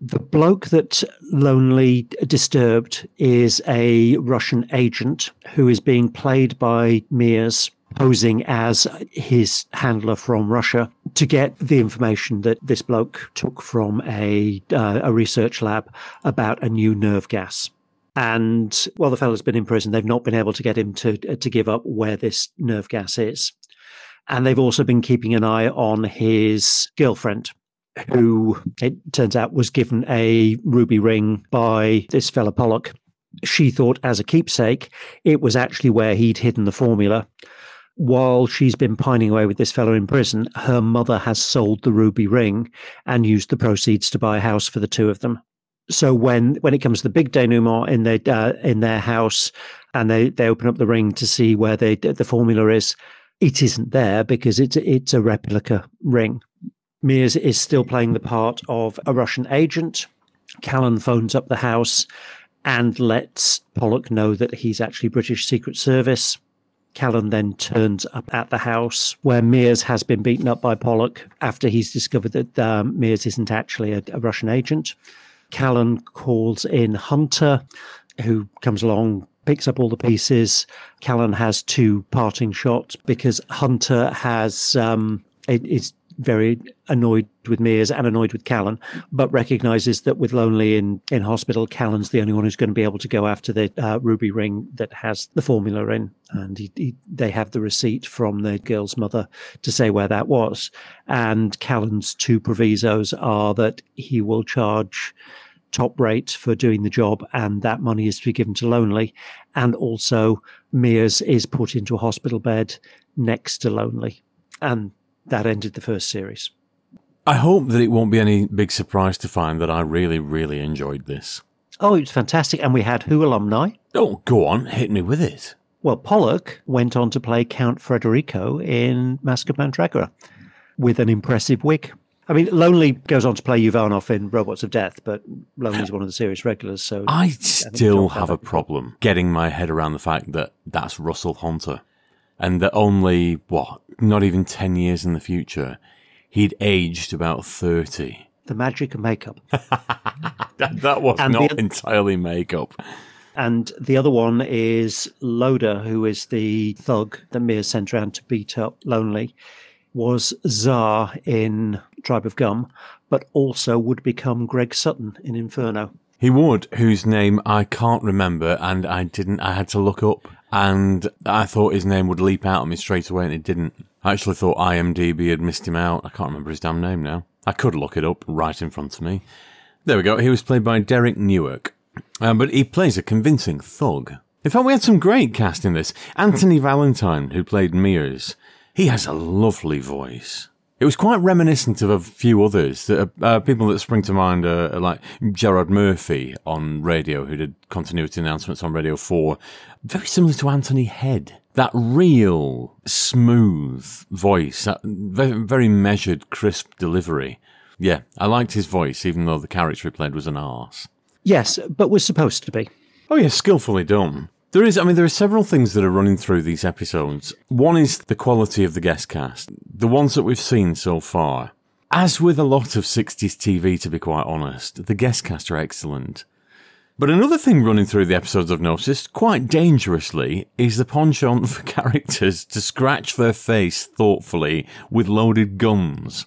The bloke that Lonely disturbed is a Russian agent who is being played by Mears posing as his handler from Russia to get the information that this bloke took from a uh, a research lab about a new nerve gas. And while the fellow's been in prison, they've not been able to get him to to give up where this nerve gas is. And they've also been keeping an eye on his girlfriend, who it turns out was given a ruby ring by this fellow Pollock. She thought, as a keepsake, it was actually where he'd hidden the formula while she's been pining away with this fellow in prison, her mother has sold the ruby ring and used the proceeds to buy a house for the two of them. So when when it comes to the big denouement in their uh, in their house, and they they open up the ring to see where they the formula is, it isn't there because it's it's a replica ring. Mears is still playing the part of a Russian agent. Callan phones up the house and lets Pollock know that he's actually British Secret Service. Callan then turns up at the house where Mears has been beaten up by Pollock after he's discovered that um, Mears isn't actually a, a Russian agent. Callan calls in Hunter, who comes along, picks up all the pieces. Callan has two parting shots because Hunter has um, is very annoyed with Mears and annoyed with Callan, but recognizes that with Lonely in, in hospital, Callan's the only one who's going to be able to go after the uh, ruby ring that has the formula in. And he, he, they have the receipt from the girl's mother to say where that was. And Callan's two provisos are that he will charge top rate for doing the job, and that money is to be given to Lonely. And also, Mears is put into a hospital bed next to Lonely. And that ended the first series. I hope that it won't be any big surprise to find that I really, really enjoyed this. Oh, it was fantastic. And we had Who alumni? Oh, go on, hit me with it. Well, Pollock went on to play Count Frederico in Masque of Mandragora with an impressive wig. I mean, Lonely goes on to play Uvanov in Robots of Death, but Lonely's one of the series regulars. So I still have a problem getting my head around the fact that that's Russell Hunter and that only, what, not even 10 years in the future, he'd aged about 30. The magic of makeup. *laughs* that, that was and not the, entirely makeup. And the other one is Loder, who is the thug that Mears sent around to beat up Lonely, was Za in Tribe of Gum, but also would become Greg Sutton in Inferno. He would, whose name I can't remember, and I didn't. I had to look up and I thought his name would leap out at me straight away, and it didn't. I actually thought IMDb had missed him out. I can't remember his damn name now. I could look it up right in front of me. There we go. He was played by Derek Newark, uh, but he plays a convincing thug. In fact, we had some great cast in this. Anthony Valentine, who played Mears, he has a lovely voice. It was quite reminiscent of a few others. That uh, people that spring to mind are, are, like Gerard Murphy on radio, who did continuity announcements on Radio 4. Very similar to Anthony Head. That real, smooth voice, that very, very measured, crisp delivery. Yeah, I liked his voice, even though the character he played was an arse. Yes, but was supposed to be. Oh, yeah, skillfully done. There is, I mean, there are several things that are running through these episodes. One is the quality of the guest cast, the ones that we've seen so far. As with a lot of 60s TV, to be quite honest, the guest cast are excellent. But another thing running through the episodes I've noticed, quite dangerously, is the penchant *laughs* for characters to scratch their face thoughtfully with loaded guns.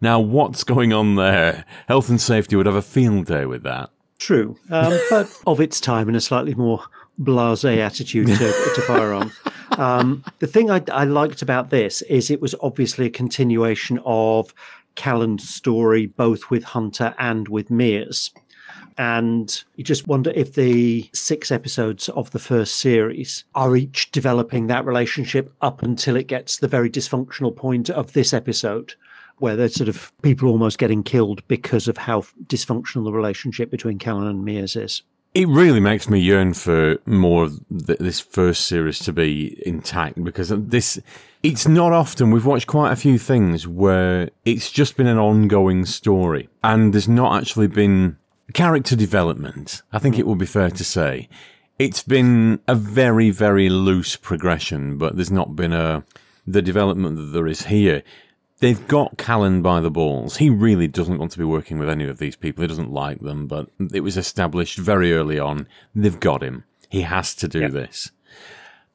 Now, what's going on there? Health and safety would have a field day with that. True, um, but of its time in a slightly more blasé attitude to, *laughs* to firearms. Um, the thing I, I, liked about this is it was obviously a continuation of Callan's story both with Hunter and with Mears. And you just wonder if the six episodes of the first series are each developing that relationship up until it gets the very dysfunctional point of this episode, where there's sort of people almost getting killed because of how dysfunctional the relationship between Callan and Mears is. It really makes me yearn for more of th- this first series to be intact because this, it's not often we've watched quite a few things where it's just been an ongoing story and there's not actually been character development. I think it would be fair to say it's been a very, very loose progression, but there's not been a, the development that there is here. They've got Callan by the balls. He really doesn't want to be working with any of these people. He doesn't like them, but it was established very early on. They've got him. He has to do this.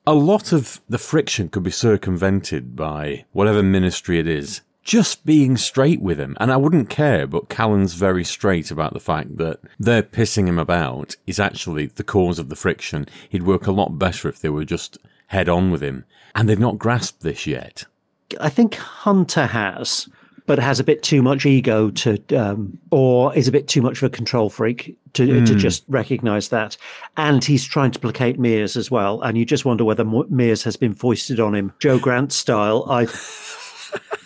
A lot of the friction could be circumvented by whatever ministry it is. Just being straight with him. And I wouldn't care, but Callan's very straight about the fact that they're pissing him about is actually the cause of the friction. He'd work a lot better if they were just head on with him. And they've not grasped this yet. I think Hunter has, but has a bit too much ego to, um, or is a bit too much of a control freak to to just recognise that. And he's trying to placate Mears as well. And you just wonder whether Mears has been foisted on him, Jo Grant style. I. *laughs*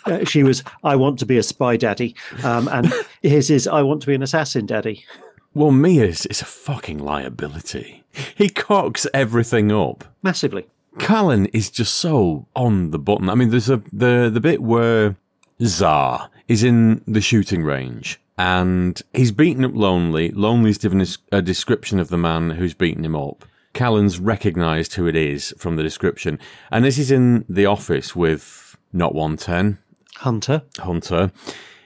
Uh, she was, I want to be a spy daddy. Um, and his is, I want to be an assassin daddy. Well, Mears is a fucking liability. He cocks everything up. Massively. Callan is just so on the button. I mean, there's a the the bit where Za is in the shooting range and he's beaten up Lonely. Lonely's given a description of the man who's beaten him up. Callan's recognised who it is from the description, and this is in the office with not one ten Hunter. Hunter.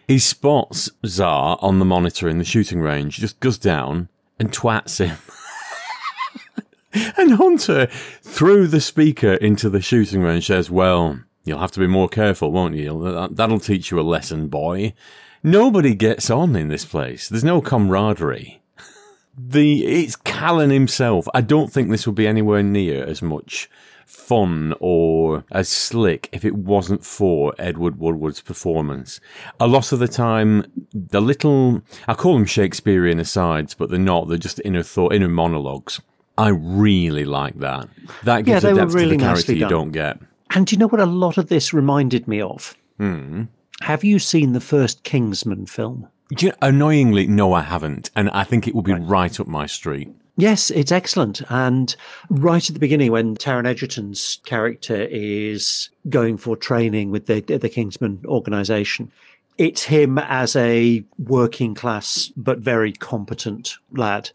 He spots Za on the monitor in the shooting range, just goes down and twats him. *laughs* *laughs* and Hunter, through the speaker into the shooting range, says, Well, you'll have to be more careful, won't you? That- That'll teach you a lesson, boy. Nobody gets on in this place. There's no camaraderie. *laughs* The it's Callan himself. I don't think this would be anywhere near as much fun or as slick if it wasn't for Edward Woodward's performance. A lot of the time, the little I call them Shakespearean asides, but they're not. They're just inner thought, inner monologues. I really like that. That gives they a depth really to the character you done. don't get. And do you know what a lot of this reminded me of? Hmm. Have you seen the first Kingsman film? Do you- annoyingly, no, I haven't, and I think it will be right up my street. Yes, it's excellent. And right at the beginning, when Taron Egerton's character is going for training with the the Kingsman organization, it's him as a working class but very competent lad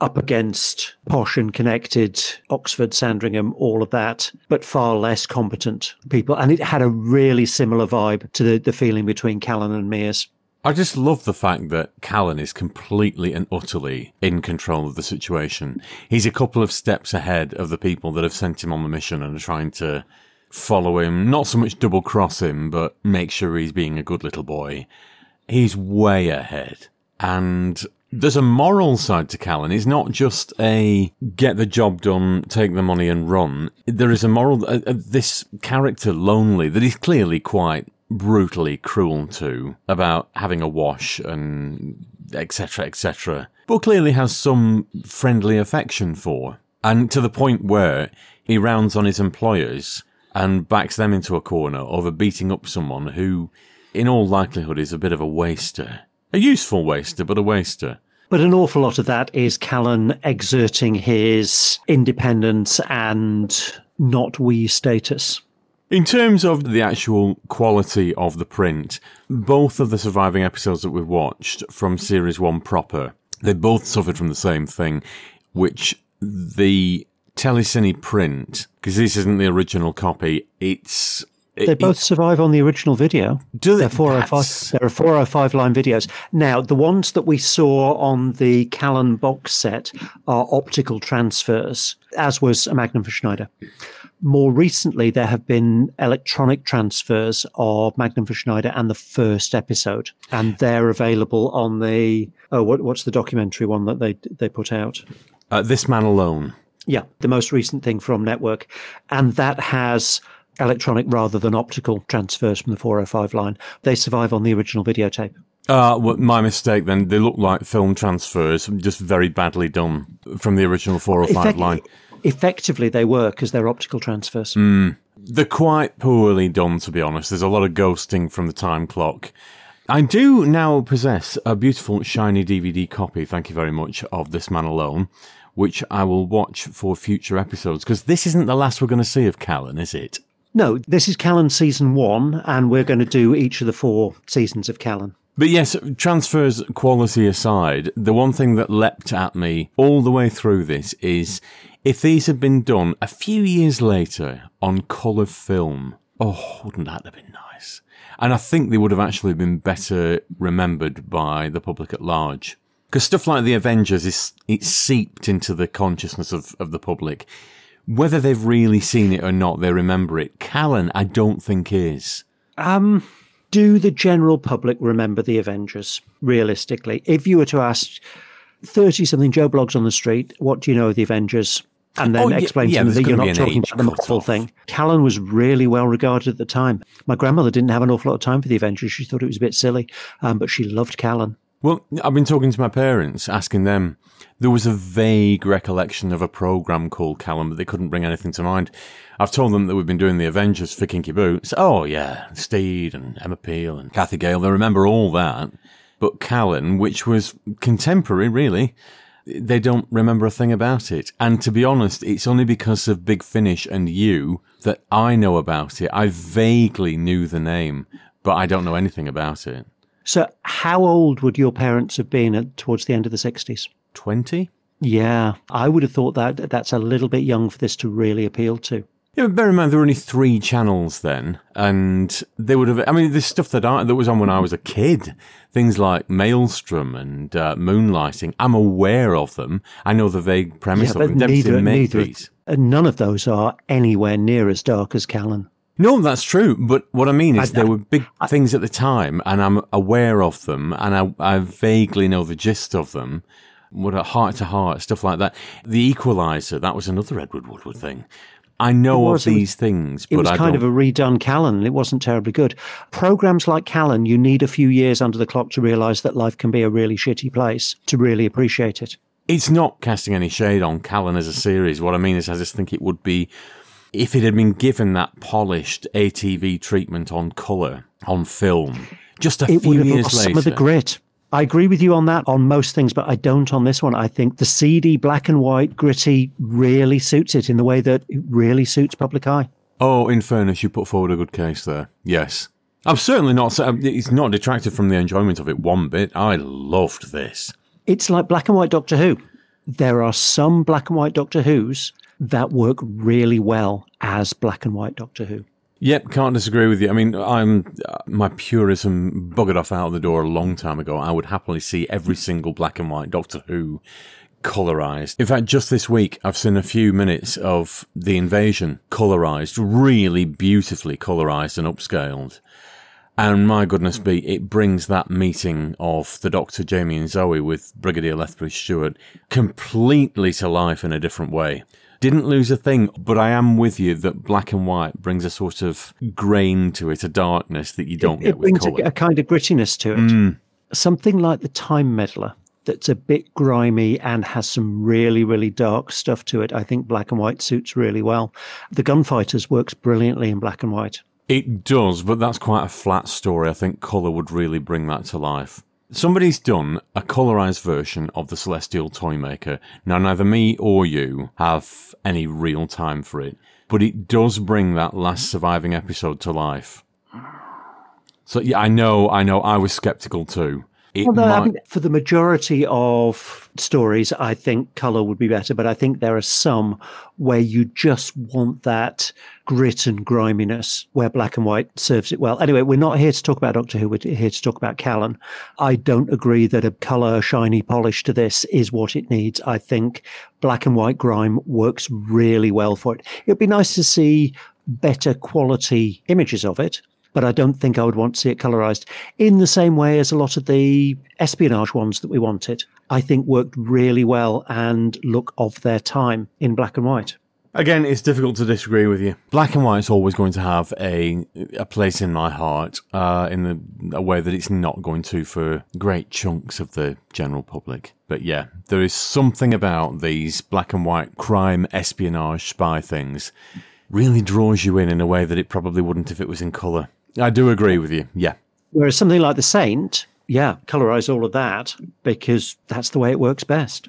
up against posh and connected Oxford, Sandringham, all of that, but far less competent people. And it had a really similar vibe to the, the feeling between Callan and Mears. I just love the fact that Callan is completely and utterly in control of the situation. He's a couple of steps ahead of the people that have sent him on the mission and are trying to follow him, not so much double cross him, but make sure he's being a good little boy. He's way ahead. And there's a moral side to Callan. He's not just a get the job done, take the money and run. There is a moral, uh, uh, this character, Lonely, that he's clearly quite brutally cruel to about having a wash and etc etc but clearly has some friendly affection for and to the point where he rounds on his employers and backs them into a corner over beating up someone who in all likelihood is a bit of a waster a useful waster but a waster But an awful lot of that is Callan exerting his independence and not we status. In terms of the actual quality of the print, both of the surviving episodes that we've watched from series one proper, they both suffered from the same thing, which the telecine print, because this isn't the original copy, it's. They both survive on the original video. Do they? They're 405, That's- there are 405 line videos. Now, the ones that we saw on the Callan box set are optical transfers, as was a Magnum for Schneider. More recently, there have been electronic transfers of Magnum for Schneider and the first episode, and they're available on the oh, what, what's the documentary one that they they put out? uh, this man alone. Yeah, the most recent thing from Network. And that has electronic rather than optical transfers from the 405 line. They survive on the original videotape. Uh, well, my mistake then. They look like film transfers, just very badly done from the original 405 Effect- line. Effectively, they were because they're optical transfers. They're quite poorly done, to be honest. There's a lot of ghosting from the time clock. I do now possess a beautiful, shiny DVD copy, thank you very much, of This Man Alone, which I will watch for future episodes, because this isn't the last we're going to see of Callan, is it? No, this is Callan season one, and we're going to do each of the four seasons of Callan. But yes, transfers quality aside, the one thing that leapt at me all the way through this is if these had been done a few years later on colour film, oh, wouldn't that have been nice? And I think they would have actually been better remembered by the public at large. Because stuff like the Avengers is it's seeped into the consciousness of, of the public. Whether they've really seen it or not, they remember it. Callan, I don't think is. Um, do the general public remember the Avengers? Realistically, if you were to ask thirty-something Joe Bloggs on the street, what do you know of the Avengers? And then Oh, explain yeah, to them that you're not talking about the Marvel thing. Callan was really well regarded at the time. My grandmother didn't have an awful lot of time for the Avengers. She thought it was a bit silly, um, but she loved Callan. Well, I've been talking to my parents, asking them. There was a vague recollection of a program called Callum, but they couldn't bring anything to mind. I've told them that we've been doing the Avengers for Kinky Boots. Oh yeah, Steed and Emma Peel and Cathy Gale. They remember all that. But Callan, which was contemporary, really, they don't remember a thing about it. And to be honest, it's only because of Big Finish and you that I know about it. I vaguely knew the name, but I don't know anything about it. So, how old would your parents have been at, towards the end of the 60s? 20? Yeah, I would have thought that that's a little bit young for this to really appeal to. Yeah, but bear in mind there were only three channels then, and they would have. I mean, there's stuff that I that was on when I was a kid. Things like Maelstrom and uh, Moonlighting. I'm aware of them. I know the vague premise Yeah, of them. Neither, neither, none of those are anywhere near as dark as Callan. No, that's true. But what I mean is I- there were big things at the time, and I'm aware of them, and I, I vaguely know the gist of them. What a Hart to Hart stuff like that. The Equalizer. That was another Edward Woodward thing. I know was, of it was- these things, It but was I kind don't. of a redone Callan. It wasn't terribly good. Programs like Callan, you need a few years under the clock to realise that life can be a really shitty place to really appreciate it. It's not casting any shade on Callan as a series. What I mean is, I just think it would be if it had been given that polished ATV treatment on colour, on film, just a It would few have years lost later. some of the grit. I agree with you on that on most things, but I don't on this one. I think the seedy, black and white, gritty really suits it in the way that it really suits public eye. Oh, in fairness, you put forward a good case there. Yes. I'm certainly not, it's not detracted from the enjoyment of it one bit. I loved this. It's like black and white Doctor Who. There are some black and white Doctor Who's that work really well as black and white Doctor Who. Yep, can't disagree with you. I mean, I'm uh, my purism buggered off out of the door a long time ago. I would happily see every single black and white Doctor Who colorized. In fact, just this week, I've seen a few minutes of The Invasion colorized, really beautifully colorized and upscaled. And my goodness be, it brings that meeting of the Doctor, Jamie and Zoe with Brigadier Lethbridge Stewart completely to life in a different way. Didn't lose a thing, but I am with you that black and white brings a sort of grain to it, a darkness that you don't it get with brings a, colour. a kind of grittiness to it. Mm. Something like the Time Meddler that's a bit grimy and has some really, really dark stuff to it. I think black and white suits really well. The Gunfighters works brilliantly in black and white. It does, but that's quite a flat story. I think colour would really bring that to life. Somebody's done a colorized version of the Celestial Toymaker. Now, neither me or you have any real time for it, but it does bring that last surviving episode to life. So, yeah, I know, I know, I was skeptical too. It Although, I mean, for the majority of stories, I think colour would be better, but I think there are some where you just want that grit and griminess where black and white serves it well. Anyway, we're not here to talk about Doctor Who, we're here to talk about Callan. I don't agree that a colour, shiny polish to this is what it needs. I think black and white grime works really well for it. It'd be nice to see better quality images of it but I don't think I would want to see it colorized in the same way as a lot of the espionage ones that we wanted. I think worked really well and look of their time in black and white. Again, it's difficult to disagree with you. Black and white's always going to have a a place in my heart, uh, in the a way that it's not going to for great chunks of the general public. But yeah, there is something about these black and white crime, espionage, spy things really draws you in in a way that it probably wouldn't if it was in colour. I do agree with you. Yeah. Whereas something like The Saint, yeah, colorize all of that because that's the way it works best.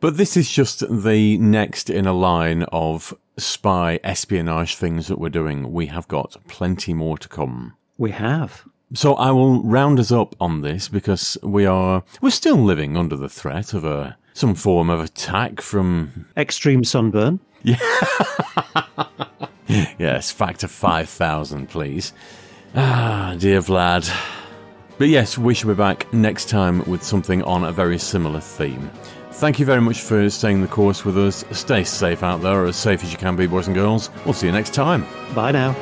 But this is just the next in a line of spy espionage things that we're doing. We have got plenty more to come. We have. So I will round us up on this because we are we're still living under the threat of a some form of attack from Extreme sunburn. Yeah. *laughs* yes, factor five thousand, please. Ah, dear Vlad. But yes, we shall be back next time with something on a very similar theme. Thank you very much for staying the course with us. Stay safe out there, as safe as you can be, boys and girls. We'll see you next time. Bye now.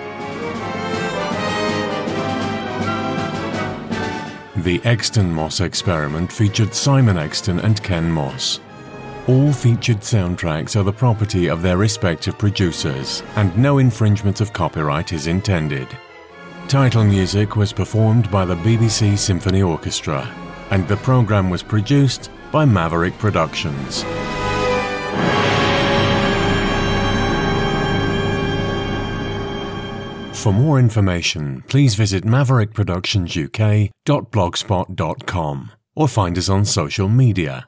The Exton Moss experiment featured Simon Exton and Ken Moss. All featured soundtracks are the property of their respective producers, and no infringement of copyright is intended. Title music was performed by the BBC Symphony Orchestra, and the programme was produced by Maverick Productions. For more information, please visit maverickproductionsuk.blogspot.com or find us on social media.